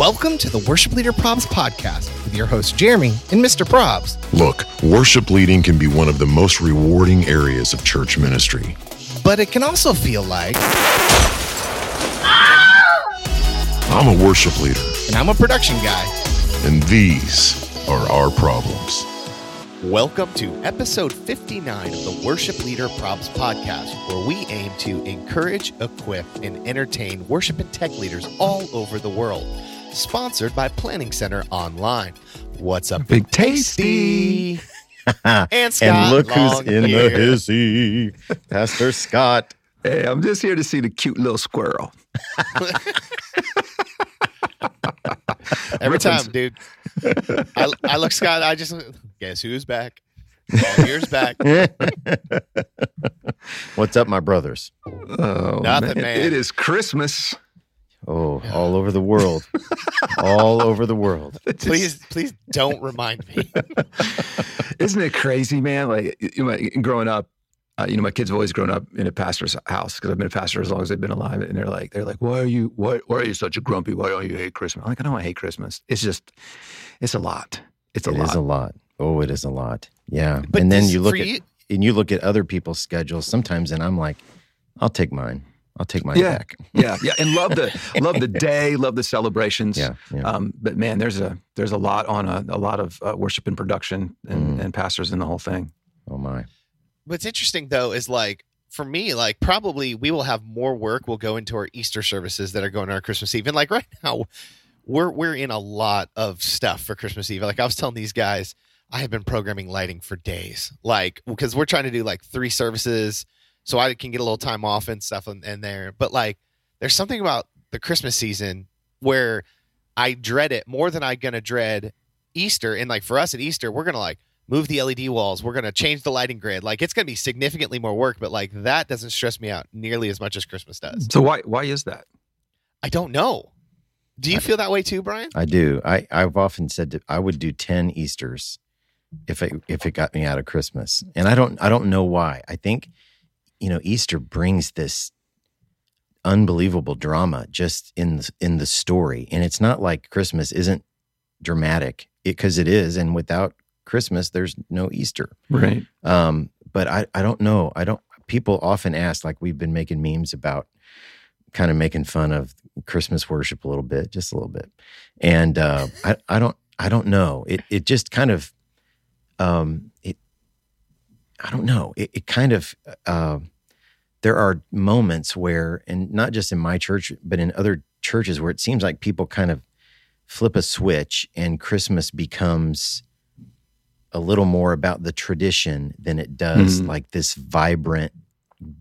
Welcome to the Worship Leader Probs podcast with your host Jeremy and Mr. Probs. Look, worship leading can be one of the most rewarding areas of church ministry. But it can also feel like I'm a worship leader, and I'm a production guy. and these are our problems. Welcome to episode 59 of the Worship Leader Probs podcast, where we aim to encourage, equip, and entertain worship and tech leaders all over the world. Sponsored by Planning Center Online. What's up, Big Tasty? and Scott and look who's in Longyear. the hissy, Pastor Scott. Hey, I'm just here to see the cute little squirrel. Every Reference. time, dude. I, I look, Scott. I just guess who's back. Here's back. What's up, my brothers? Oh, Nothing, man. It is Christmas. Oh, all over the world, all over the world. Please, please don't remind me. Isn't it crazy, man? Like, you know, growing up, uh, you know, my kids have always grown up in a pastor's house because I've been a pastor as long as they've been alive. And they're like, they're like, why are you, why, why are you such a grumpy? Why don't you hate Christmas? I'm like, I don't hate Christmas. It's just, it's a lot. It's a It lot. is a lot. Oh, it is a lot. Yeah. But and then you look at you- and you look at other people's schedules sometimes, and I'm like, I'll take mine. I'll take my Yeah. back. yeah, yeah, and love the love the day, love the celebrations. Yeah. Yeah. Um, but man, there's a there's a lot on a, a lot of uh, worship and production and, Mm. and pastors in the whole thing. oh my. What's interesting though is like for me, like probably we will have more work We'll go into our Easter services that are going on our Christmas Eve. And like right now, we're we're in a lot of stuff for Christmas Eve. Like I was telling these guys, I have been programming lighting for days. Like because we're trying to do like three services so I can get a little time off and stuff in, in there. But like there's something about the Christmas season where I dread it more than I'm gonna dread Easter. And like for us at Easter, we're gonna like move the LED walls. We're gonna change the lighting grid. Like it's gonna be significantly more work, but like that doesn't stress me out nearly as much as Christmas does. So why why is that? I don't know. Do you feel that way too, Brian? I do. I I've often said that I would do ten Easters if it if it got me out of Christmas, and I don't I don't know why. I think you know Easter brings this unbelievable drama just in the, in the story, and it's not like Christmas isn't dramatic because it is, and without Christmas, there's no Easter. Right. Um, but I, I don't know. I don't. People often ask, like we've been making memes about, kind of making fun of Christmas worship a little bit, just a little bit. And uh, I, I don't, I don't know. It, it just kind of, um, it, I don't know. It, it kind of, uh, there are moments where, and not just in my church, but in other churches, where it seems like people kind of flip a switch and Christmas becomes a little more about the tradition than it does Mhm. like this vibrant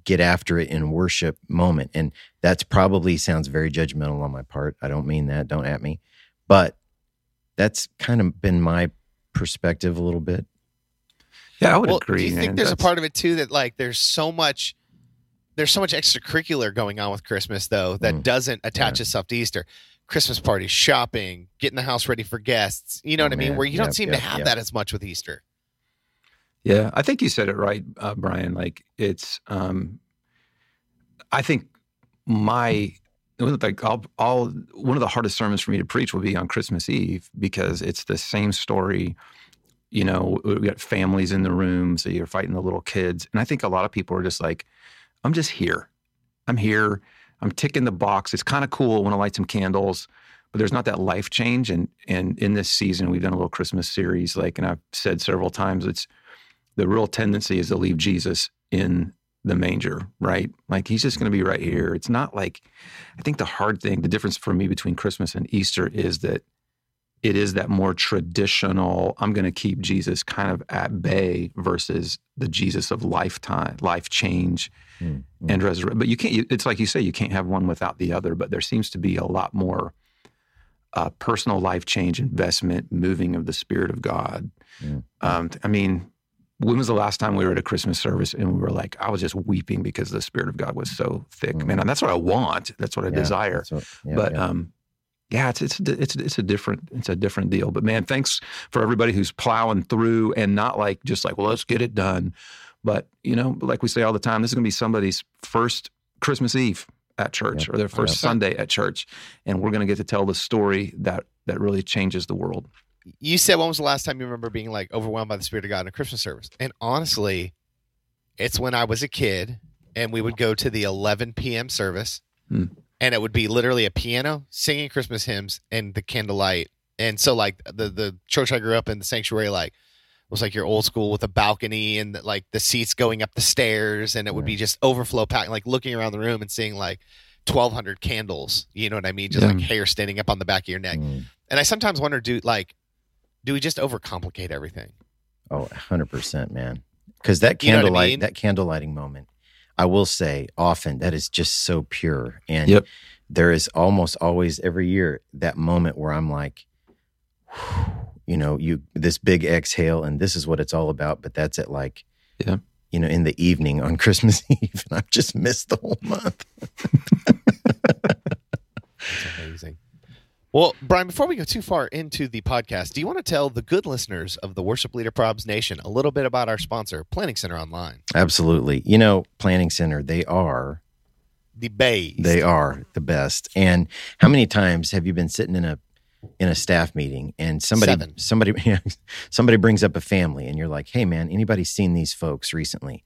get after it in worship moment. And that's probably sounds very judgmental on my part. I don't mean that. Don't at me. But that's kind of been my perspective a little bit Yeah, I would well, agree. do you think man. there's a part of it too that like there's so much there's so much extracurricular going on with Christmas though that Mm. doesn't attach itself to Easter. Christmas parties, shopping, getting the house ready for guests. You know Oh, what I mean? man. Where you don't Yep, seem to have yep. that as much with Easter. Yeah, I think you said it right, uh, Brian. Like it's, um, I think my like I'll, I'll one of the hardest sermons for me to preach will be on Christmas Eve because it's the same story. You know, we got families in the room, so you're fighting the little kids, and I think a lot of people are just like, "I'm just here, I'm here, I'm ticking the box. It's kind of cool when I light some candles." But there's not that life change, and and in this season we've done a little Christmas series, like, and I've said several times, it's the real tendency is to leave Jesus in the manger, right? Like he's just going to be right here. It's not like, I think the hard thing, the difference for me between Christmas and Easter is that it is that more traditional, I'm going to keep Jesus kind of at bay versus the Jesus of lifetime, life change Mm, and resurrection. But you can't, it's like you say, you can't have one without the other, but there seems to be a lot more uh, personal life change, investment, moving of the Spirit of God. Mm. Um, I mean, when was the last time we were at a Christmas service and we were like, I was just weeping because the Spirit of God was so thick, Mm. man. And that's what I want. That's what I Yeah, desire. what- yeah, but yeah. um, yeah, it's it's it's it's a different it's a different deal. But man, thanks for everybody who's plowing through and not like just like, well, let's get it done. But you know, like we say all the time, this is going to be somebody's first Christmas Eve at church Yep. or their first Yep. Sunday at church, and we're going to get to tell the story that that really changes the world. you said when was the last time you remember being like overwhelmed by the spirit of god in a christmas service and honestly it's when i was a kid and we would go to the 11 p.m service Hmm. And it would be literally a piano singing christmas hymns and the candlelight and so like the the church i grew up in the sanctuary like was like your old school with a balcony and like the seats going up the stairs and it would be just overflow packed like looking around the room and seeing like 1200 candles you know what i mean just Yeah. like hair standing up on the back of your neck Mm. and I sometimes wonder, do like, do we just overcomplicate everything? Oh, 100%, man. Because that You know I candlelight, mean? that candlelighting moment, I will say often that is just so pure. And Yep. there is almost always every year that moment where I'm like, you know, you this big exhale, and this is what it's all about. But that's at like, Yeah. you know, in the evening on Christmas Eve, and I've just missed the whole month. Well, Brian, before we go too far into the podcast, do you want to tell the good listeners of the Worship Leader Probs Nation a little bit about our sponsor, Planning Center Online? Absolutely. You know, Planning Center, they are The Bays. They are the best. And how many times have you been sitting in a in a staff meeting and somebody Seven. somebody somebody brings up a family and you're like, "Hey man, anybody seen these folks recently?"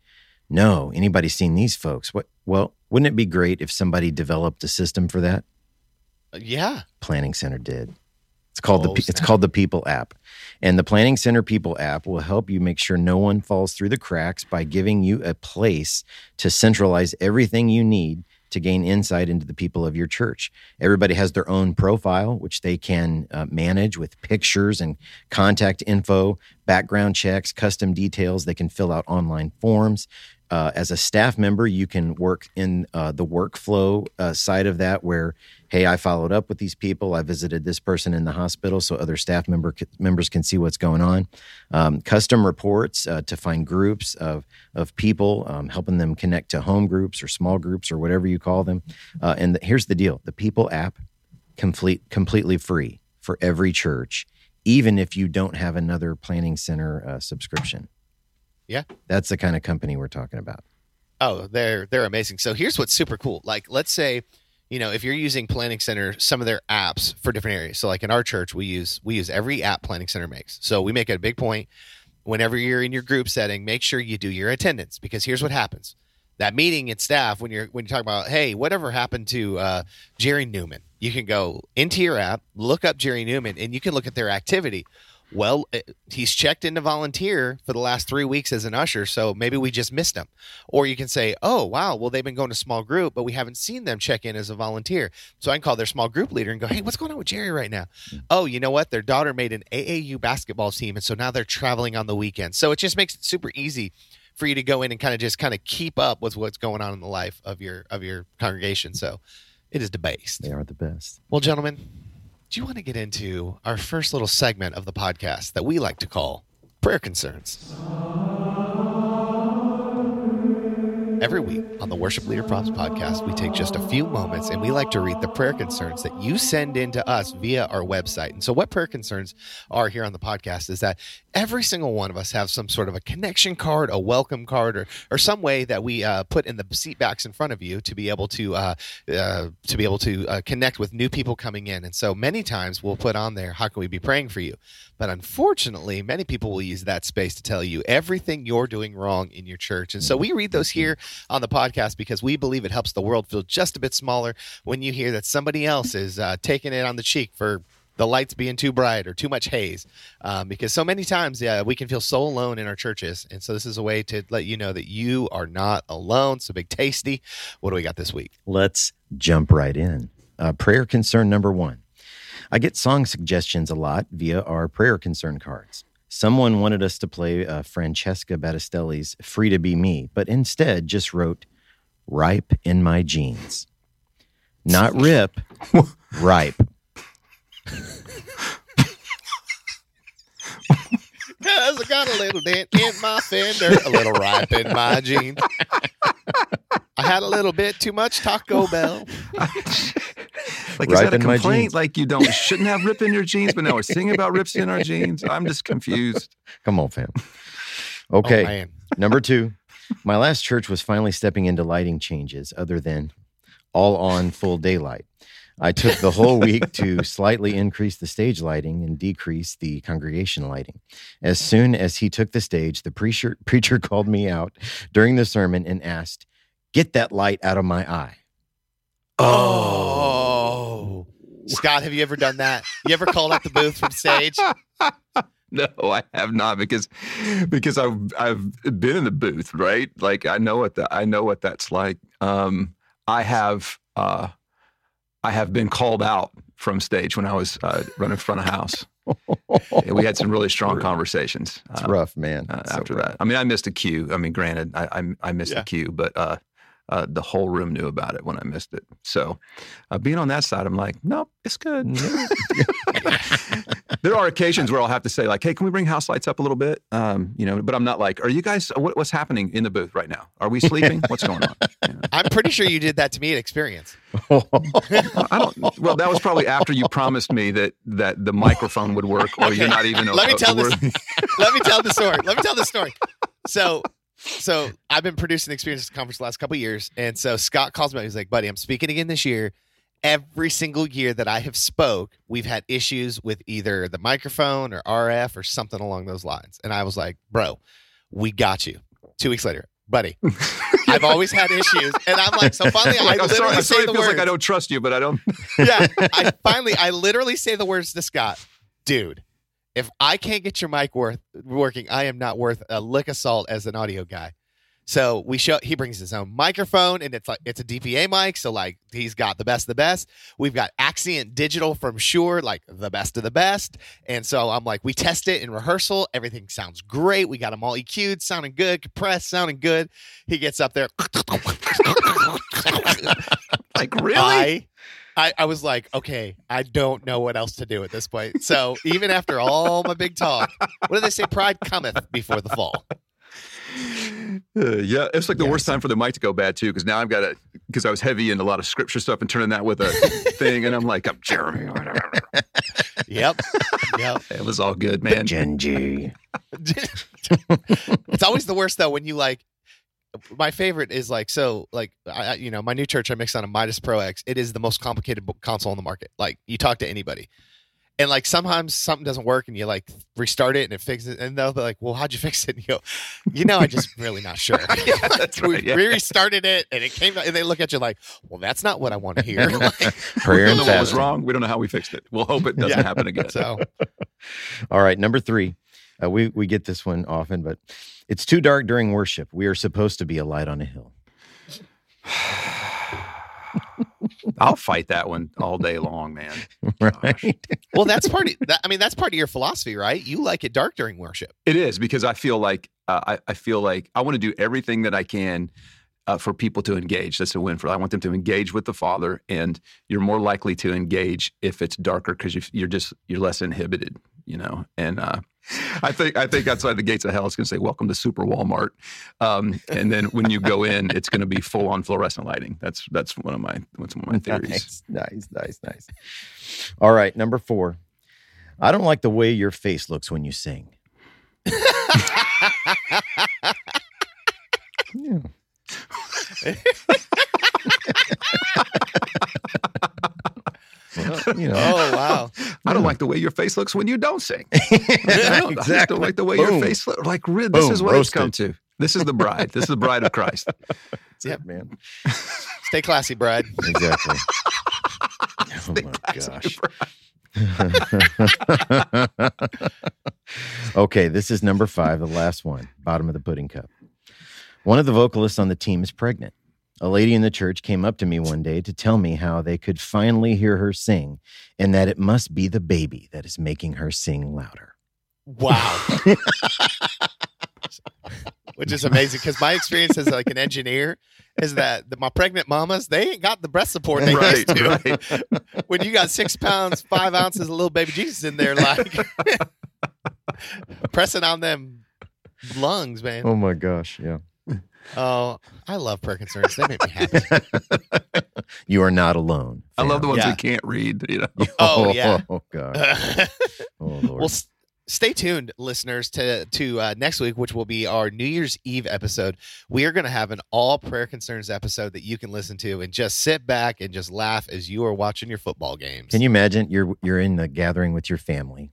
No, anybody seen these folks? What well, wouldn't it be great if somebody developed a system for that? Yeah. Planning Center did. It's called Oh, the it's called the People app. And the Planning Center People app will help you make sure no one falls through the cracks by giving you a place to centralize everything you need to gain insight into the people of your church. Everybody has their own profile which they can uh, manage with pictures and contact info, background checks, custom details. They can fill out online forms. Uh, as a staff member, you can work in uh, the workflow uh, side of that, where hey, I followed up with these people. I visited this person in the hospital, so other staff member members can see what's going on. Um, custom reports uh, to find groups of of people, um, helping them connect to home groups or small groups or whatever you call them. Uh, and the, here's the deal: the People app, complete completely free for every church, even if you don't have another planning center uh, subscription. Yeah. that's the kind of company we're talking about. Oh, they're they're amazing. So here's what's super cool. Like, let's say, you know, if you're using Planning Center, some of their apps for different areas. So, like in our church, we use we use every app Planning Center makes. So we make it a big point. Whenever you're in your group setting, make sure you do your attendance because here's what happens: that meeting and staff when you're when you talk about, hey, whatever happened to uh, Jerry Newman, you can go into your app, look up Jerry Newman, and you can look at their activity. Well, eh, he's checked in to volunteer for the last three weeks as an usher, so maybe we just missed him. Or you can say, oh, wow, well, they've been going to small group, but we haven't seen them check in as a volunteer. So I can call their small group leader and go, hey, what's going on with Jerry right now? Oh, you know what? Their daughter made an AAU basketball team, and so now they're traveling on the weekend. So it just makes it super easy for you to go in and kind of just kind of keep up with what's going on in the life of your of your congregation. So it is debased. They are the best. Well, gentlemen, do you want to get into our first little segment of the podcast that we like to call prayer concerns? Every week on the Worship Leader Probs podcast, we take just a few moments and we like to read the prayer concerns that you send in to us via our website. And so, what prayer concerns are here on the podcast is that every single one of us have some sort of a connection card, a welcome card, or, or some way that we uh, put in the seat backs in front of you to be able to uh, uh, to be able to uh, connect with new people coming in. And so, many times we'll put on there, "How can we be praying for you?" But unfortunately, many people will use that space to tell you everything you're doing wrong in your church. And so we read those here on the podcast because we believe it helps the world feel just a bit smaller when you hear that somebody else is uh, taking it on the cheek for the lights being too bright or too much haze. Um, because so many times, yeah, we can feel so alone in our churches. And so this is a way to let you know that you are not alone. So big tasty. What do we got this week? Let's jump right in. Uh, prayer concern number one. I get song suggestions a lot via our prayer concern cards. Someone wanted us to play uh, Francesca Battistelli's Free to Be Me, but instead just wrote Ripe in My Jeans. Not rip, ripe. Cause I got a little dent in my fender, a little ripe in my jeans. I had a little bit too much Taco Bell. Like, is that a complaint? Like, you don't shouldn't have rip in your jeans, but now we're singing about rips in our jeans. I'm just confused. Come on, fam. Okay. Oh. Number two, my last church was finally stepping into lighting changes other than all on full daylight. I took the whole week to slightly increase the stage lighting and decrease the congregation lighting. As soon as he took the stage, the preacher, preacher called me out during the sermon and asked, Get that light out of my eye. Oh. Scott, have you ever done that? You ever called out the booth from stage? No, I have not because because I've I've been in the booth, right? Like I know what that I know what that's like. Um, I have uh, I have been called out from stage when I was uh, running front of house. We had some really strong conversations. It's uh, rough, man. uh, It's so after rough. that. I mean, I missed a cue. I mean, granted, I I, I missed Yeah. the cue, but uh, uh, the whole room knew about it when I missed it. So, uh, being on that side, I'm like, nope, it's good. there are occasions where I'll have to say, like, hey, can we bring house lights up a little bit? Um, you know, but I'm not like, are you guys? What, what's happening in the booth right now? Are we sleeping? What's going on? You know? I'm pretty sure you did that to me at Experience. I don't. Well, that was probably after you promised me that that the microphone would work, or you're not even. a- Let me tell a this- Let me tell the story. Let me tell the story. So, so I've been producing the Experience Conference the last couple of years, and so Scott calls me. He's like, "Buddy, I'm speaking again this year. Every single year that I have spoke, we've had issues with either the microphone or RF or something along those lines." And I was like, "Bro, we got you." Two weeks later, buddy, I've always had issues, and I'm like, so finally, I literally sorry, say sorry it the feels words. like I don't trust you, but I don't. yeah, I finally, I literally say the words to Scott, dude. If I can't get your mic worth working, I am not worth a lick of salt as an audio guy. So we show he brings his own microphone and it's like it's a DPA mic, so like he's got the best of the best. We've got Axient Digital from Shure, like the best of the best. And so I'm like, we test it in rehearsal, everything sounds great. We got them all EQ'd, sounding good, compressed, sounding good. He gets up there. Like really? I, I, I was like, okay, I don't know what else to do at this point. So even after all my big talk, what do they say? Pride cometh before the fall. Uh, yeah, it's like the Yeah, worst time for the mic to go bad too, because now I've got to because I was heavy in a lot of scripture stuff and turning that with a thing, and I'm like, I'm Jeremy. Yep, yep. It was all good, man. Gen G. it's always the worst though when you like. My favorite is like so like I, I- you know my new church I mixed on a Midas Pro X. It is the most complicated console on the market. Like you talk to anybody, and like sometimes something doesn't work and you like restart it and it fixes it, and they'll be like, "Well, how'd you fix it?" And you go, "You know, I just really not sure." Yeah, that's we, right, yeah. we restarted it and it came out, and they look at you like, "Well, that's not what I want to hear." Like, Prayer We and don't know what was wrong. We don't know how we fixed it. We'll hope it doesn't Yeah. happen again. so All right, number three. Uh, we we get this one often, but it's too dark during worship. We are supposed to be a light on a hill. I'll fight that one all day long, man. Right? well, that's part of that. I mean, that's part of your philosophy, right? You like it dark during worship. It is because I feel like uh, I, I feel like I want to do everything that I can uh, for people to engage. That's a win for. I want them to engage with the Father, and you're more likely to engage if it's darker because you're just you're less inhibited, you know. And uh, I think I think outside the gates of hell, it's going to say "Welcome to Super Walmart," um, and then when you go in, it's going to be full on fluorescent lighting. That's that's one of my that's one of my theories. nice, nice, nice, nice. All right, number four. I don't like the way your face looks when you sing. Yeah. Well, you know, Oh wow! I don't like the way your face looks when you don't sing. I, don't, I just don't like the way Boom. your face looks. Like, re- this Boom. is what it's come to. This is the bride. This is the bride of Christ. That's it, man. Stay classy, bride. Exactly. oh my gosh. okay, this is number five, the last one, bottom of the pudding cup. One of the vocalists on the team is pregnant. A lady in the church came up to me one day to tell me how they could finally hear her sing and that it must be the baby that is making her sing louder. Wow. Which is amazing because my experience as like an engineer is that the, my pregnant mamas they ain't got the breast support they Right, used to. right. when you got six pounds, five ounces of little baby Jesus in there, like pressing on them lungs, man. Oh my gosh, yeah. Oh, I love prayer concerns. They make me happy. You are not alone. I love the ones Yeah. who can't read. You know, Oh, yeah. Oh gosh. Oh Lord. well, S- stay tuned, listeners, to to uh, next week, which will be our New Year's Eve episode. We are going to have an all prayer concerns episode that you can listen to and just sit back and just laugh as you are watching your football games. Can you imagine you're you're in the gathering with your family?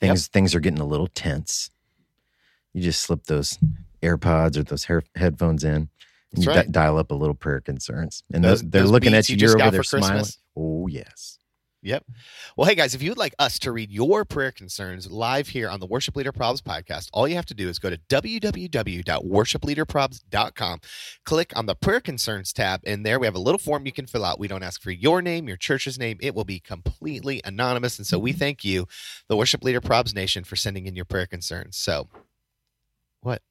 Things things are getting a little tense. You just slip those AirPods or those hair, headphones in, and That's you di- right. dial up a little prayer concerns, and Those- those, they're those looking at you you. just You're over there Christmas? smiling. Oh yes. Yep. Well, hey guys, if you'd like us to read your prayer concerns live here on the Worship Leader Probs podcast, all you have to do is go to www.worshipleaderprobs.com, click on the prayer concerns tab, and there we have a little form you can fill out. We don't ask for your name, your church's name. It will be completely anonymous. And so we mm-hmm. thank you, the Worship Leader Probs Nation, for sending in your prayer concerns. So, what?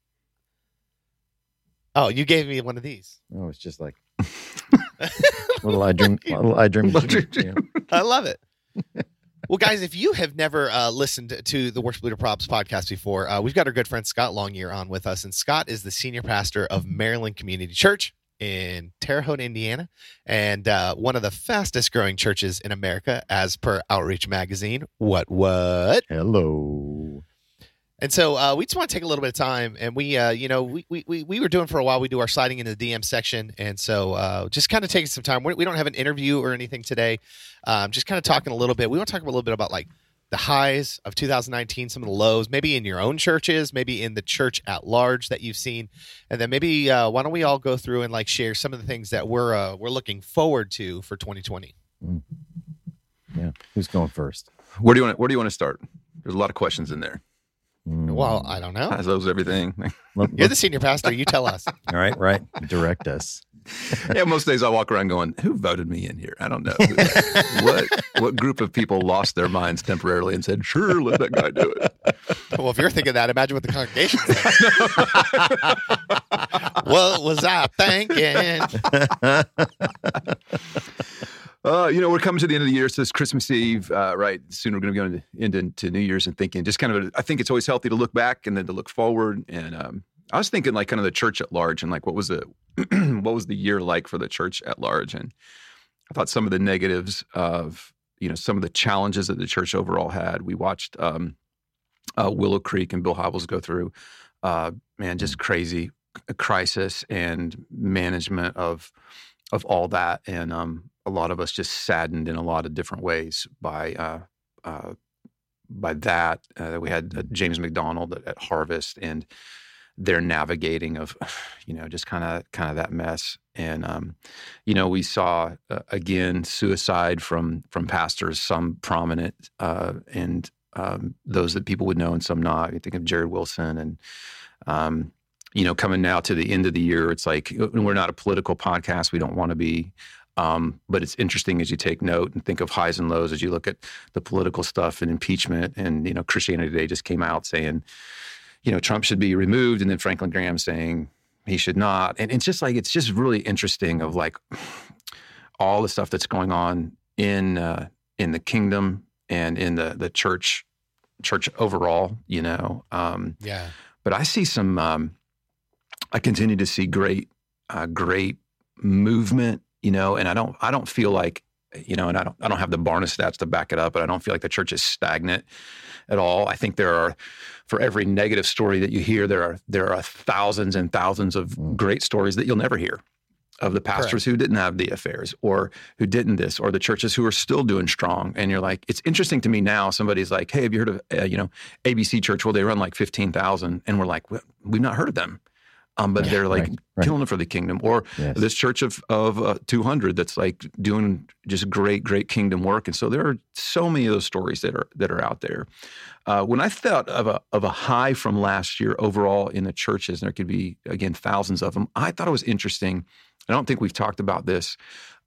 Oh, you gave me one of these. Oh, it's just like little I dream. Little I dream. Little I yeah. I love it. well, guys, if you have never uh, listened to the Worship Leader Probs podcast before, uh, we've got our good friend Scott Longyear on with us, and Scott is the senior pastor of Maryland Community Church in Terre Haute, Indiana, and uh, one of the fastest growing churches in America, as per Outreach Magazine. What? What? Hello. And so uh, we just want to take a little bit of time, and we, uh, you know, we, we- we we were doing for a while. We do our sliding into the DM section, and so uh, just kind of taking some time. We, we don't have an interview or anything today. Um, just kind of talking a little bit. We want to talk a little bit about like the highs of 2019, some of the lows, maybe in your own churches, maybe in the church at large that you've seen, and then maybe uh, why don't we all go through and like share some of the things that we're uh, we're looking forward to for 2020. Yeah. Who's going first? Where do you want? Where do you want to start? There's a lot of questions in there. Well, hmm. I don't know. As those everything. Let- You're let- the senior pastor. You tell us. all right, right. Direct us. yeah, most days I walk around going, "Who voted me in here? I don't know. what what group of people lost their minds temporarily and said, "Sure, let that guy do it." Well, if you're thinking that, imagine what the congregation. thinking. what was I thinking? Uh, you know, we're coming to the end of the year, so it's Christmas Eve, uh, right? Soon we're going to go into, into, into New Year's and thinking, just kind of, I think it's always healthy to look back and then to look forward. And um, I was thinking, like, kind of the church at large, and like, what was the what was the year like for the church at large? And I thought some of the negatives of, you know, some of the challenges that the church overall had. We watched um, uh, Willow Creek and Bill Hybels go through, uh, man, just crazy crisis and management of of all that, and um, a lot of us just saddened in a lot of different ways by uh, uh, by that. Uh, we had uh, James MacDonald at, at Harvest and their navigating of, you know, just kind of kind of that mess. And um, you know, we saw uh, again suicide from from pastors, some prominent uh, and um, those that people would know and some not. You think of Jarrid Wilson and. Um, you know, coming now to the end of the year, it's like we're not a political podcast. We don't want to be. Um, but it's interesting as you take note and think of highs and lows as you look at the political stuff and impeachment. And, you know, Christianity Today just came out saying, you know, Trump should be removed. And then Franklin Graham saying he should not. And it's just like, it's just really interesting of like all the stuff that's going on in, uh, in the kingdom and in the, the church, church overall, you know. Um, Yeah. but I see some. Um, I continue to see great, uh, great movement. You know, and I don't. I don't feel like, you know, and I don't. I don't have the Barna stats to back it up, but I don't feel like the church is stagnant at all. I think there are, for every negative story that you hear, there are there are thousands and thousands of Mm. great stories that you'll never hear of the pastors who didn't have the affairs or who didn't this or the churches who are still doing strong and you're like it's interesting to me now somebody's like hey have you heard of uh, you know abc church well they run like 15000 and we're like we've not heard of them um, but Yeah, they're like right, right. killing it for the kingdom or Yes. this church of of uh, 200 that's like doing just great great kingdom work and so there are so many of those stories that are that are out there uh, when i thought of a of a high from last year overall in the churches and there could be again thousands of them i thought it was interesting i don't think we've talked about this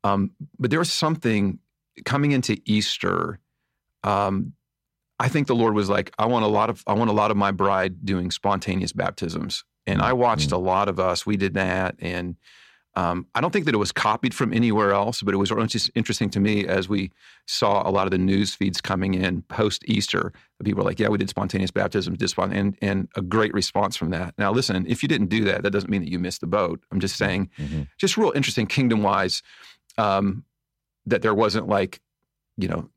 um, but there was something coming into easter um, I think the Lord was like, I want a lot of I want a lot of my bride doing spontaneous baptisms. And I watched a lot of us. We did that, and um, I don't think that it was copied from anywhere else, but it was just interesting to me as we saw a lot of the news feeds coming in post Easter. People were like, "Yeah, we did spontaneous baptism, did and and a great response from that." Now, listen, if you didn't do that, that doesn't mean that you missed the boat. I'm just saying, Mhm. just real interesting kingdom wise, um, that there wasn't like, you know,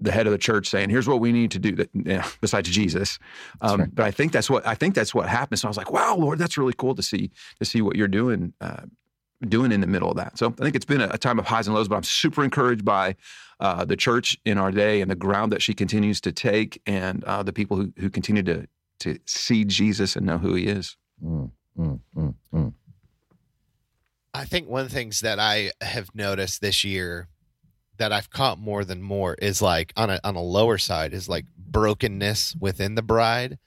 the head of the church saying, "Here's what we need to do." That you know, besides Jesus, um, right. but I think that's what I think that's what happened. So I was like, "Wow, Lord, that's really cool to see to see what you're doing." Uh, doing in the middle of that. So I think it's been a, a time of highs and lows, but I'm super encouraged by uh, the church in our day and the ground that she continues to take and uh, the people who, who continue to, to see Jesus and know who he is. Mm, mm, mm, mm. I think one of the things that I have noticed this year that I've caught more than more is like on a on a lower side is like brokenness within the bride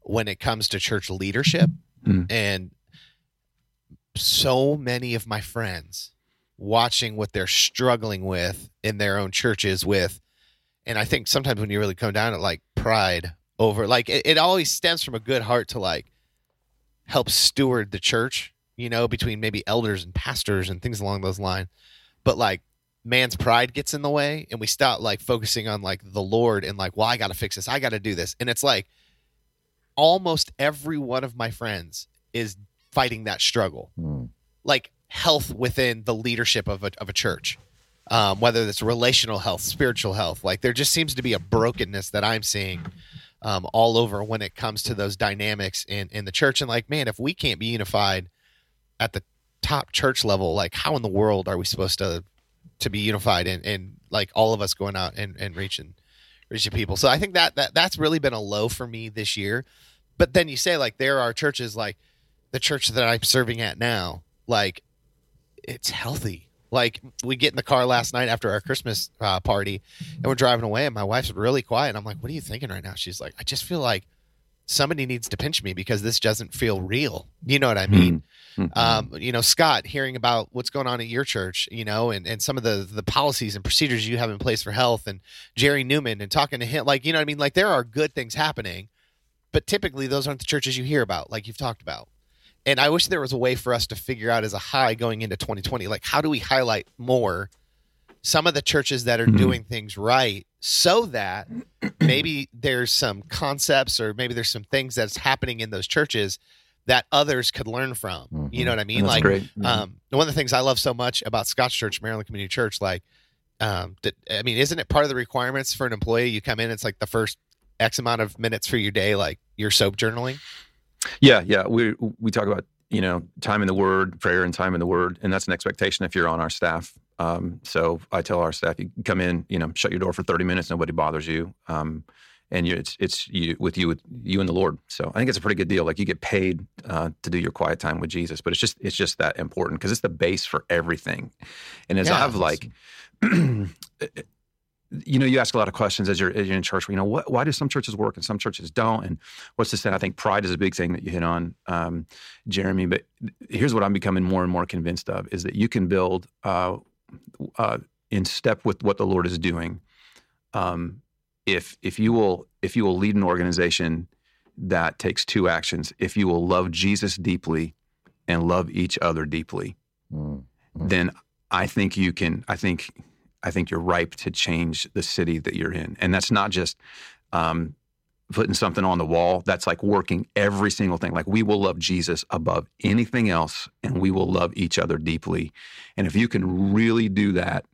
when it comes to church leadership Mm. and so many of my friends watching what they're struggling with in their own churches with and I think sometimes when you really come down to like pride over like it, it always stems from a good heart to like help steward the church, you know, between maybe elders and pastors and things along those lines. But like man's pride gets in the way and we stop like focusing on like the Lord and like, well, I got to fix this. I got to do this. And it's like almost every one of my friends is fighting that struggle, Mm. like health within the leadership of a, of a church. Um, whether it's relational health, spiritual health, like there just seems to be a brokenness that I'm seeing um, all over when it comes to those dynamics in, in the church. And like, man, if we can't be unified at the top church level, like how in the world are we supposed to to be unified and, and like all of us going out and, and reaching reaching people? So I think that, that that's really been a low for me this year. But then you say like there are churches like the church that I'm serving at now, like it's healthy. Like we get in the car last night after our Christmas uh, party, and we're driving away, and my wife's really quiet. And I'm like, "What are you thinking right now?" She's like, "I just feel like somebody needs to pinch me because this doesn't feel real." You know what I mean? Mhm. Um, you know, Scott, hearing about what's going on at your church, you know, and, and some of the the policies and procedures you have in place for health, and Jerry Newman, and talking to him, like you know what I mean? Like there are good things happening, but typically those aren't the churches you hear about, like you've talked about. And I wish there was a way for us to figure out as a high going into 2020, like how do we highlight more some of the churches that are Mhm. doing things right so that maybe there's some concepts or maybe there's some things that's happening in those churches that others could learn from. You know what I mean? That's like great. um, one of the things I love so much about Scott's Church, Maryland Community Church, like, um, that, I mean, isn't it part of the requirements for an employee? You come in, it's like the first X amount of minutes for your day, like you're soap journaling. Yeah, yeah. We we talk about you know time in the Word, prayer, and time in the Word, and that's an expectation if you're on our staff. Um, so I tell our staff, you come in, you know, shut your door for 30 minutes, nobody bothers you, um, and you, it's it's you with you with you and the Lord. So I think it's a pretty good deal. Like you get paid uh, to do your quiet time with Jesus, but it's just it's just that important because it's the base for everything. And as Yeah, I've like. You know, you ask a lot of questions as you're, as you're in church. You know, what, why do some churches work and some churches don't? And what's the thing? I think pride is a big thing that you hit on, um, Jeremy. But here's what I'm becoming more and more convinced of: is that you can build uh, uh, in step with what the Lord is doing. Um, if if you will if you will lead an organization that takes two actions, if you will love Jesus deeply and love each other deeply, Mm. Mm. then I think you can. I think I think you're ripe to change the city that you're in, and that's not just. Um, putting something on the wall that's like working every single thing like we will love jesus above anything else and we will love each other deeply and if you can really do that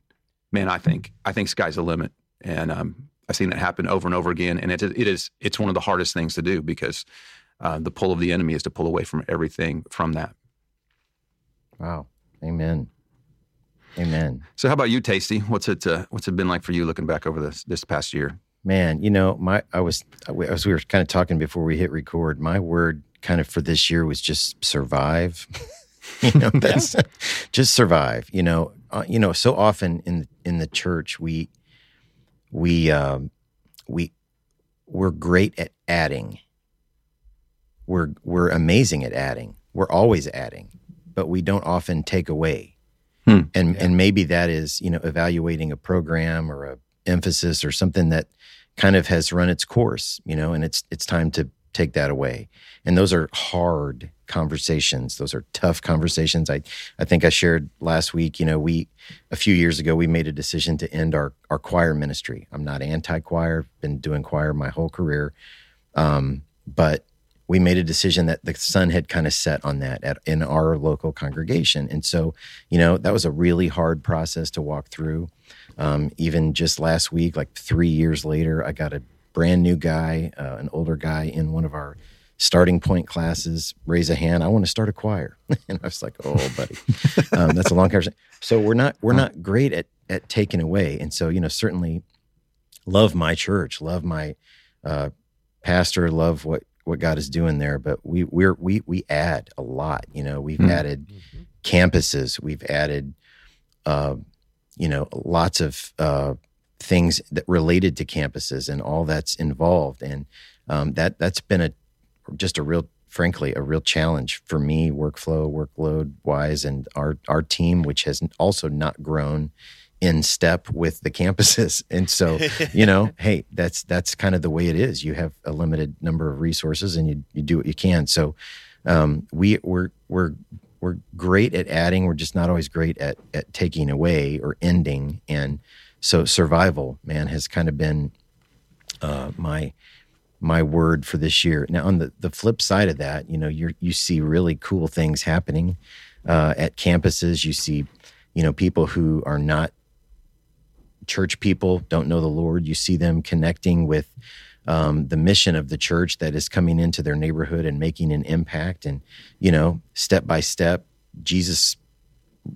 man i think i think sky's the limit and um, i've seen that happen over and over again and it, it is it's one of the hardest things to do because uh, the pull of the enemy is to pull away from everything from that Wow. Amen. Amen. so how about you tasty what's it uh, what's it been like for you looking back over this this past year Man, you know, my I was as we were kind of talking before we hit record. My word, kind of for this year, was just survive. you know, that's just survive. You know, uh, you know, so often in in the church we we um, we we're great at adding. We're we're amazing at adding. We're always adding, but we don't often take away. Hmm. And and maybe that is you know evaluating a program or a emphasis or something that kind of has run its course, you know, and it's it's time to take that away. And those are hard conversations. Those are tough conversations. I I think I shared last week, you know, we a few years ago we made a decision to end our our choir ministry. I'm not anti-choir, been doing choir my whole career. Um, but we made a decision that the sun had kind of set on that at, in our local congregation. And so, you know, that was a really hard process to walk through. Um, even just last week, like three years later, I got a brand new guy, uh, an older guy in one of our starting point classes. Raise a hand. I want to start a choir, and I was like, "Oh, buddy, um, that's a long conversation." So we're not we're not great at at taking away, and so you know certainly love my church, love my uh, pastor, love what what God is doing there. But we we're we we add a lot. You know, we've Mm. added campuses, we've added, uh, you know, lots of uh, things that related to campuses and all that's involved, and um, that that's been a just a real. Frankly, a real challenge for me, workflow, workload wise, and our our team, which has also not grown in step with the campuses. And so, you know, hey, that's that's kind of the way it is. You have a limited number of resources, and you you do what you can. So, um, we we're we're we're great at adding. We're just not always great at at taking away or ending. And so, survival, man, has kind of been uh, my my word for this year. Now, on the the flip side of that, you know, you you see really cool things happening uh, at campuses. You see, you know, people who are not church people don't know the Lord. You see them connecting with um, the mission of the church that is coming into their neighborhood and making an impact. And, you know, step by step, Jesus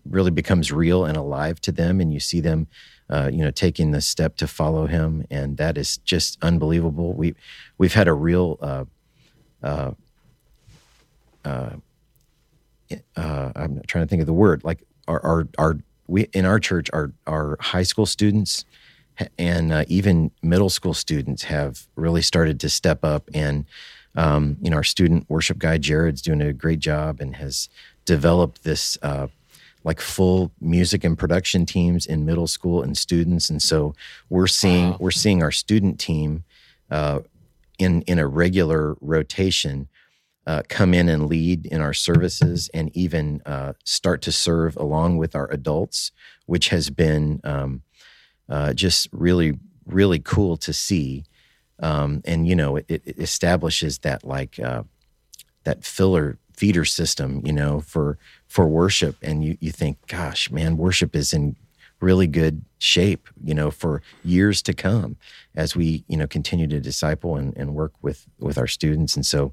really becomes real and alive to them. And you see them, uh, you know, taking the step to follow him. And that is just unbelievable. We, we've had a real, uh, uh, uh, uh, I'm trying to think of the word, like our, our, our we in our church, our our high school students and uh, even middle school students have really started to step up. And um, you know, our student worship guy Jared's doing a great job and has developed this uh, like full music and production teams in middle school and students. And so we're seeing Wow. we're seeing our student team uh, in in a regular rotation uh, come in and lead in our services and even uh, start to serve along with our adults, which has been um, uh, just really, really cool to see. Um, and you know, it, it establishes that like uh, that filler feeder system, you know, for for worship. And you you think, gosh, man, worship is in really good shape, you know, for years to come as we you know continue to disciple and, and work with with our students. And so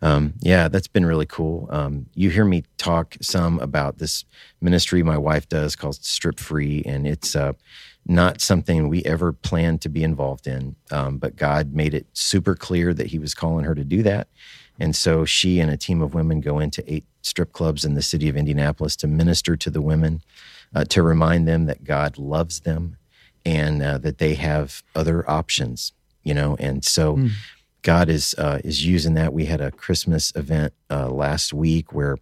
um, yeah, that's been really cool. Um, you hear me talk some about this ministry my wife does called Strip Free, and it's uh, not something we ever planned to be involved in. Um, but God made it super clear that He was calling her to do that. And so she and a team of women go into eight strip clubs in the city of Indianapolis to minister to the women, uh, to remind them that God loves them and uh, that they have other options, you know. And so God is uh, is using that. We had a Christmas event uh, last week where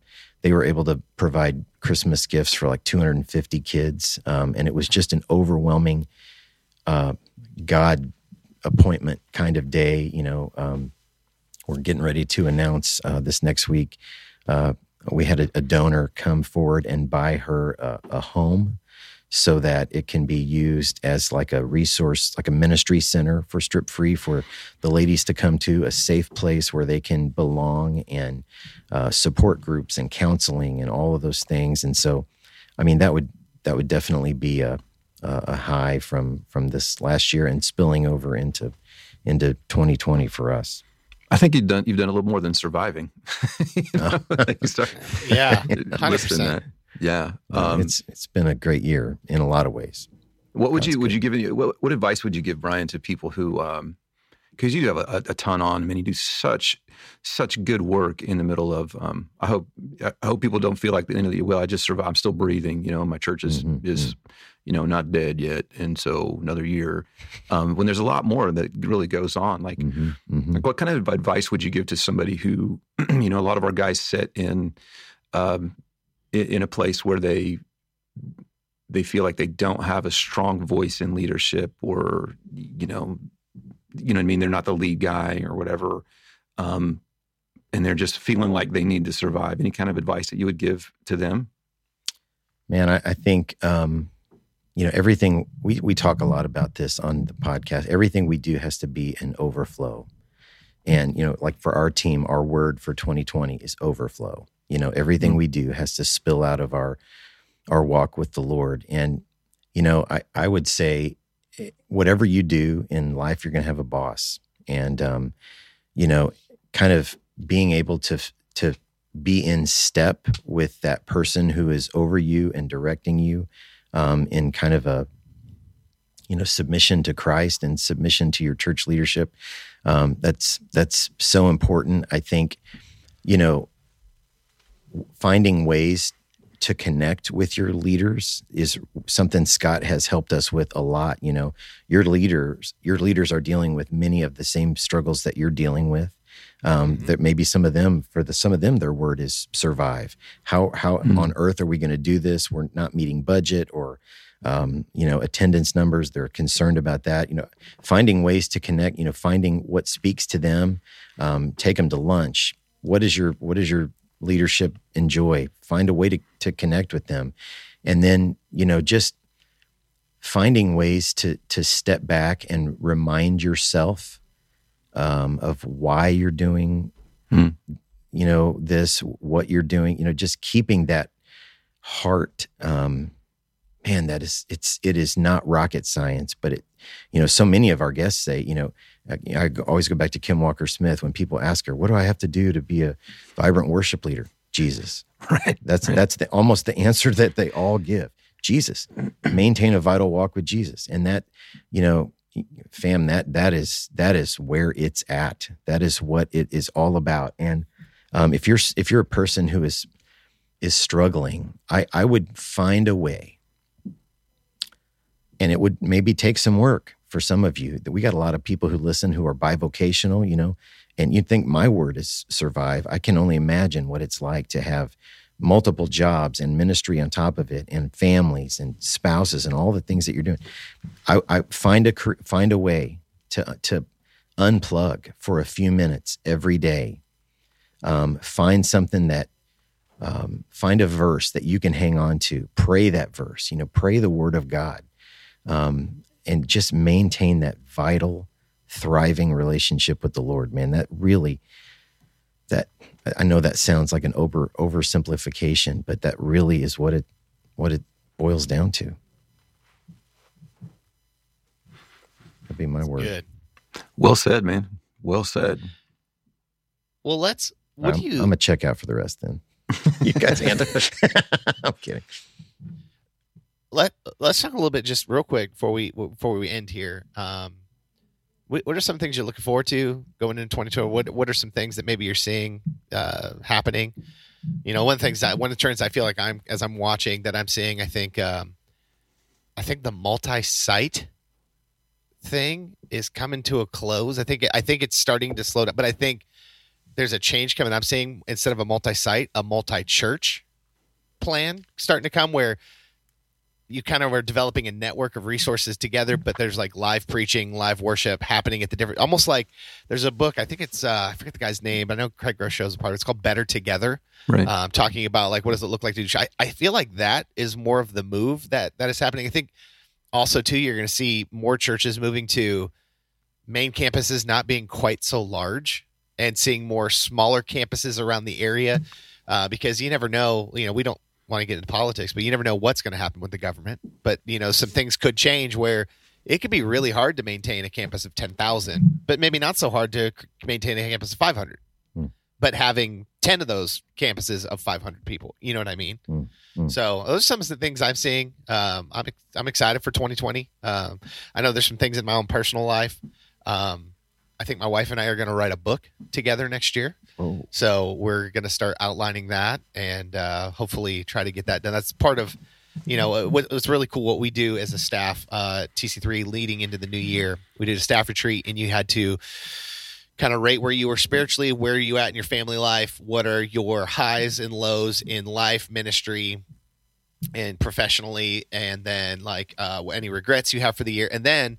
they were able to provide Christmas gifts for like 250 kids, um, and it was just an overwhelming uh, God appointment kind of day. You know, um, we're getting ready to announce uh, this next week. Uh, we had a, a donor come forward and buy her a, a home so that it can be used as like a resource, like a ministry center for Strip Free for the ladies to come to, a safe place where they can belong and uh, support groups and counseling and all of those things. And so, I mean, that would that would definitely be a a a high from from this last year and spilling over into into 2020 for us. I think you've done you've done a little more than surviving. you know, like you start Yeah, 100%. Yeah. Um, Um, it's it's been a great year in a lot of ways. what would God's you would good. you give any what, what advice would you give Brian to people who um because you have a, a ton on. I mean, you do such such good work in the middle of. Um, I hope I hope people don't feel like the end of the well. I just survive. I'm still breathing. You know, my church is Mhm, is you know not dead yet, and so another year. Um, when there's a lot more that really goes on, like Mhm, mhm. like, what kind of advice would you give to somebody who, you know, a lot of our guys sit in, um, in a place where they they feel like they don't have a strong voice in leadership, or you know, you know, what I mean, they're not the lead guy or whatever, um, and they're just feeling like they need to survive. Any kind of advice that you would give to them? Man, I, I think um, you know everything. We we talk a lot about this on the podcast. Everything we do has to be an overflow, and you know, like for our team, our word for 2020 is overflow. You know, everything we do has to spill out of our our walk with the Lord, and you know, I, I would say eh, whatever you do in life, you're going to have a boss. And, um, you know, kind of being able to, to be in step with that person who is over you and directing you um, in kind of a, you know, submission to Christ and submission to your church leadership. Um, that's that's so important. I think, you know, finding ways to connect with your leaders is something Scott has helped us with a lot. You know, your leaders, your leaders are dealing with many of the same struggles that you're dealing with. Um, Mm-hmm. That maybe some of them, for the some of them, their word is survive. How how Mhm. on earth are we going to do this? We're not meeting budget or um, you know attendance numbers. They're concerned about that. You know, finding ways to connect. You know, finding what speaks to them. Um, take them to lunch. What is your what is your leadership enjoy? Find a way to to connect with them, and then you know just finding ways to to step back and remind yourself um, of why you're doing Hmm. you know this what you're doing you know just keeping that heart um man that is it's it is not rocket science but it you know so many of our guests say you know I, I always go back to kim walker smith when people ask her what do i have to do to be a vibrant worship leader jesus Right. that's that's the almost the answer that they all give. Jesus, maintain a vital walk with Jesus, and that you know, fam, that that is that is where it's at. That is what it is all about. And um, if you're if you're a person who is is struggling, I I would find a way, and it would maybe take some work for some of you. That we got a lot of people who listen who are bivocational, you know, and you'd think my word is survive. I can only imagine what it's like to have multiple jobs and ministry on top of it and families and spouses and all the things that you're doing i, I find a find a way to to unplug for a few minutes every day um, find something that um, find a verse that you can hang on to pray that verse you know pray the word of god um, and just maintain that vital thriving relationship with the lord man that really that I know that sounds like an over oversimplification, but that really is what it what it boils down to. That'd be my word. Good. Well said, man. Well said. Well, let's. What I'm, do you? I'm gonna check out for the rest then. you guys handle it. I'm kidding. Let Let's talk a little bit, just real quick, before we before we end here. Um, what, are some things you're looking forward to going into 2020? What What are some things that maybe you're seeing uh, happening? You know, one of the things that one of the trends I feel like I'm as I'm watching that I'm seeing, I think, um, I think the multi-site thing is coming to a close. I think I think it's starting to slow down, but I think there's a change coming. I'm seeing instead of a multi-site, a multi-church plan starting to come where you kind of are developing a network of resources together, but there's like live preaching, live worship happening at the different, almost like there's a book. I think it's, uh, I forget the guy's name, but I know Craig Groeschel's a part. of. It's called Better Together. Right. Um, talking about like what does it look like to do. I, I feel like that is more of the move that that is happening. I think also too, you're going to see more churches moving to main campuses not being quite so large and seeing more smaller campuses around the area uh, because you never know. You know, we don't want to get into politics, but you never know what's going to happen with the government. But you know, some things could change where it could be really hard to maintain a campus of ten thousand, but maybe not so hard to maintain a campus of five hundred. Hmm. But having ten of those campuses of five hundred people, you know what I mean? Hmm. Hmm. So those are some of the things I'm seeing. Um, I'm I'm excited for 2020. Um, I know there's some things in my own personal life. Um, I think my wife and I are going to write a book together next year. Oh, So we're going to start outlining that and uh, hopefully try to get that done. That's part of, you know, what, what's really cool. What we do as a staff, uh, TC3 leading into the new year, we did a staff retreat and you had to kind of rate where you were spiritually, where are you at in your family life, what are your highs and lows in life, ministry, and professionally, and then like uh, any regrets you have for the year, and then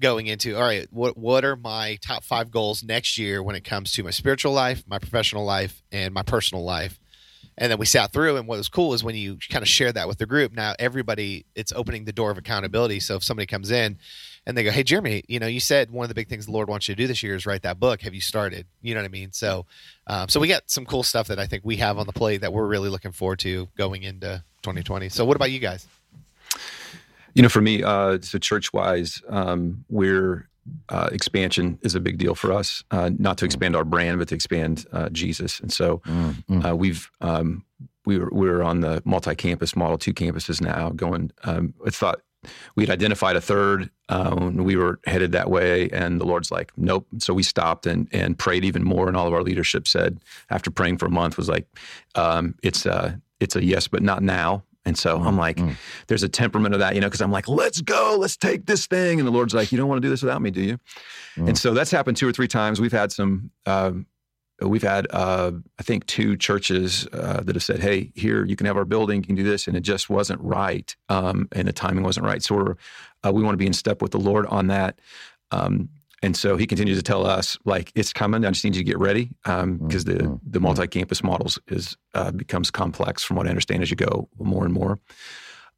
going into all right what what are my top five goals next year when it comes to my spiritual life my professional life and my personal life? And then we sat through and what was cool is when you kind of share that with the group now everybody it's opening the door of accountability. So if somebody comes in and they go hey jeremy you know you said one of the big things the lord wants you to do this year is write that book. Have you started? You know what i mean? So um, so we got some cool stuff that i think we have on the plate that we're really looking forward to going into 2020 so what about you guys You know, for me, uh, so church wise, um, we're uh, expansion is a big deal for us. Uh, not to expand our brand, but to expand uh, Jesus. And so Mm, uh, we've um, we were we're on the multi-campus model, two campuses now. Going, um, I thought we had identified a third, um, and we were headed that way, and the Lord's like, nope. So we stopped and and prayed even more, and all of our leadership said, after praying for a month, was like, um, it's a it's a yes, but not now. And so I'm like, mm. there's a temperament of that, you know, because I'm like, let's go, let's take this thing. And the Lord's like, you don't want to do this without me, do you? Mm. And so that's happened two or three times. We've had some, um, we've had, uh, I think, two churches uh, that have said, hey, here, you can have our building, you can do this. And it just wasn't right. Um, and the timing wasn't right. So we're, uh, we want to be in step with the Lord on that. Um, and so he continues to tell us, like, it's coming. I just need you to get ready because the Mhm. the multi-campus models is uh, becomes complex from what I understand as you go more and more.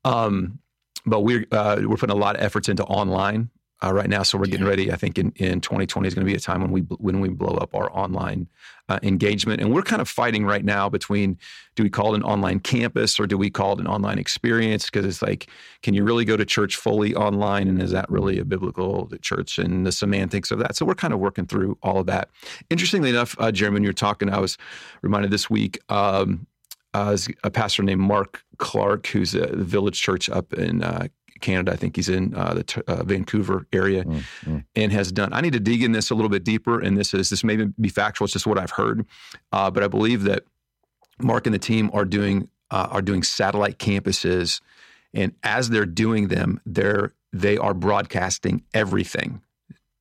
Um, but we're uh, we're putting a lot of efforts into online uh, right now, so we're getting ready. I think in, in 2020 is going to be a time when we when we blow up our online uh, engagement, and we're kind of fighting right now between do we call it an online campus or do we call it an online experience? Because it's like, can you really go to church fully online, and is that really a biblical church and the semantics of that? So we're kind of working through all of that. Interestingly enough, uh, Jeremy, when you were talking, I was reminded this week. Um, uh, a pastor named Mark Clark, who's a Village Church up in uh, Canada. I think he's in uh, the uh, Vancouver area, Mm, mm. and has done. I need to dig in this a little bit deeper, and this is this may be factual. It's just what I've heard, uh, but I believe that Mark and the team are doing uh, are doing satellite campuses, and as they're doing them, they're they are broadcasting everything.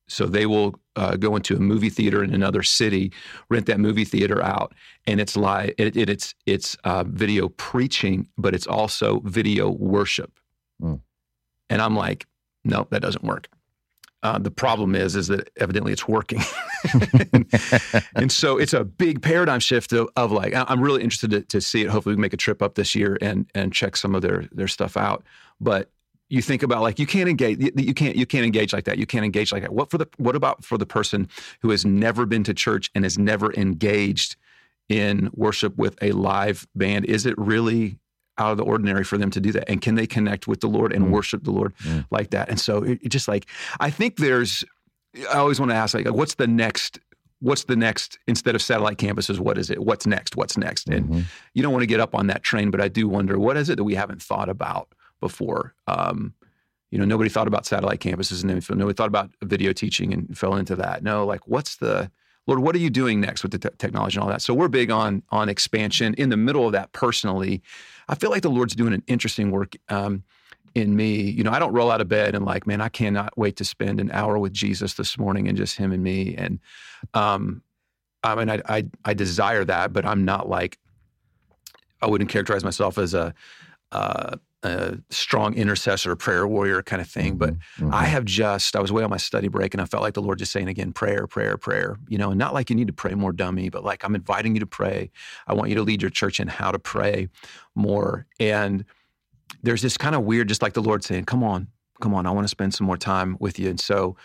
So they will uh, go into a movie theater in another city, rent that movie theater out, and it's live. It, it, it's it's uh, video preaching, but it's also video worship. Mm. And I'm like, no, that doesn't work. Uh, the problem is, is that evidently it's working, and so it's a big paradigm shift of, of like I'm really interested to, to see it. Hopefully, we can make a trip up this year and and check some of their their stuff out. But you think about like you can't engage you can't you can't engage like that. You can't engage like that. What for the what about for the person who has never been to church and has never engaged in worship with a live band? Is it really out of the ordinary for them to do that? And can they connect with the Lord and Mm. worship the Lord Mm. like that? And so it, it just like I think there's I always want to ask like what's the next what's the next instead of satellite campuses what is it what's next what's next and Mhm. you don't want to get up on that train but i do wonder what is it that we haven't thought about before um, you know nobody thought about satellite campuses and then nobody thought about video teaching and fell into that no like what's the lord what are you doing next with the te- technology and all that? So we're big on on expansion in the middle of that personally. I feel like the lord's doing an interesting work um, in me. You know i don't roll out of bed and like man i cannot wait to spend an hour with jesus this morning and just him and me. And um, i mean I, I i desire that but i'm not like I wouldn't characterize myself as a, uh, a strong intercessor, prayer warrior kind of thing. But Mhm. I have just, I was away on my study break and I felt like the Lord just saying again, prayer, prayer, prayer, you know, and not like you need to pray more dummy, but like I'm inviting you to pray. I want you to lead your church in how to pray more. And there's this kind of weird, just like the Lord saying, come on, come on, I want to spend some more time with you. And so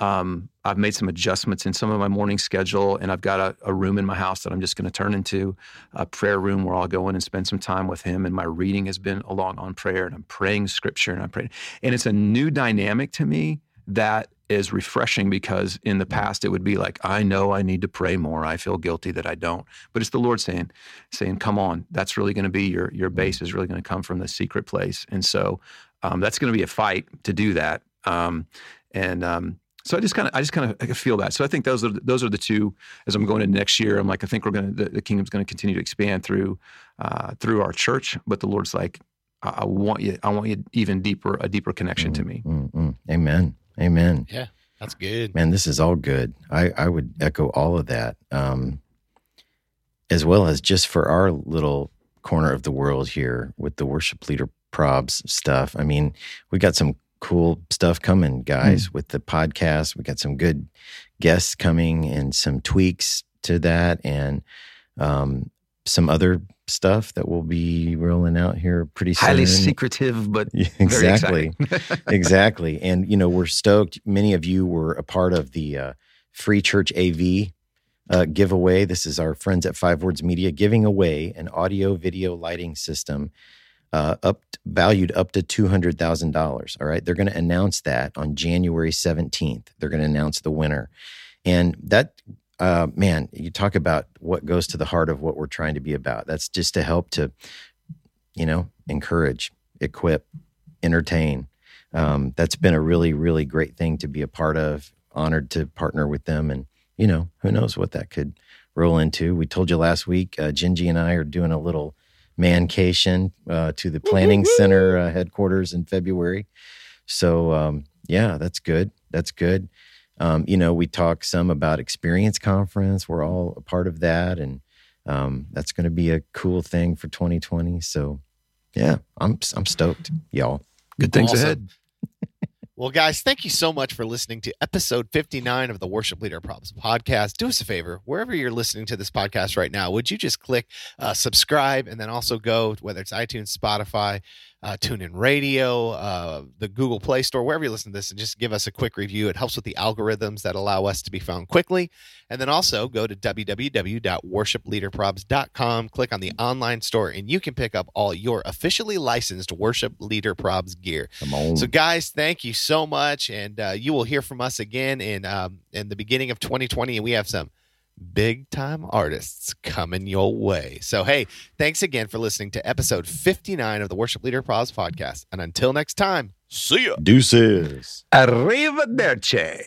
um, I've made some adjustments in some of my morning schedule, and I've got a, a room in my house that I'm just going to turn into a prayer room where I'll go in and spend some time with Him. And my reading has been along on prayer, and I'm praying Scripture, and I'm praying, and it's a new dynamic to me that is refreshing because in the past it would be like I know I need to pray more. I feel guilty that I don't, but it's the Lord saying, saying, "Come on, that's really going to be your your base is really going to come from the secret place." And so um, that's going to be a fight to do that. Um, and um, so I just kind of, I just kind of feel that. So I think those are those are the two. As I'm going into next year, I'm like, I think we're going to the, the kingdom's going to continue to expand through uh, through our church. But the Lord's like, I, I want you, I want you even deeper, a deeper connection to me. Mm, mm. Amen. Amen. Yeah, that's good. Man, this is all good. I, I would echo all of that, um, as well as just for our little corner of the world here with the worship leader probs stuff. I mean, we got some cool stuff coming, guys, with the podcast. We got some good guests coming and some tweaks to that, and um, some other stuff that we'll be rolling out here pretty soon. Highly secretive, but Yeah, exactly. Exactly. And you know we're stoked. Many of you were a part of the uh, free church av uh, giveaway. This is our friends at five words media giving away an audio video lighting system uh, up valued up to two hundred thousand dollars. All right, they're going to announce that on January seventeenth. They're going to announce the winner, and that uh, man, you talk about what goes to the heart of what we're trying to be about. That's just to help to, you know, encourage, equip, entertain. Um, that's been a really, really great thing to be a part of. Honored to partner with them, and you know, who knows what that could roll into. We told you last week, uh, Gingy and I are doing a little mancation uh, to the planning center uh, headquarters in February. So um, yeah, that's good. That's good. Um, you know, we talk some about experience conference. We're all a part of that, and um, that's going to be a cool thing for 2020. So yeah, I'm I'm stoked, y'all. Good things Awesome. ahead. Well, guys, thank you so much for listening to episode 59 of the Worship Leader Problems podcast. Do us a favor, wherever you're listening to this podcast right now, would you just click uh, subscribe and then also go, whether it's iTunes, Spotify, uh, TuneIn Radio, uh, the Google Play Store, wherever you listen to this, and just give us a quick review. It helps with the algorithms that allow us to be found quickly. And then also go to www.worshipleaderprobs.com, click on the online store, and you can pick up all your officially licensed Worship Leader Probs gear. Come on. So, guys, thank you so much, and uh, you will hear from us again in um, in the beginning of 2020, and we have some big time artists coming your way. So, hey, thanks again for listening to episode 59 of the Worship Leader Probs podcast, and until next time, see ya. Deuces. Arrivederci.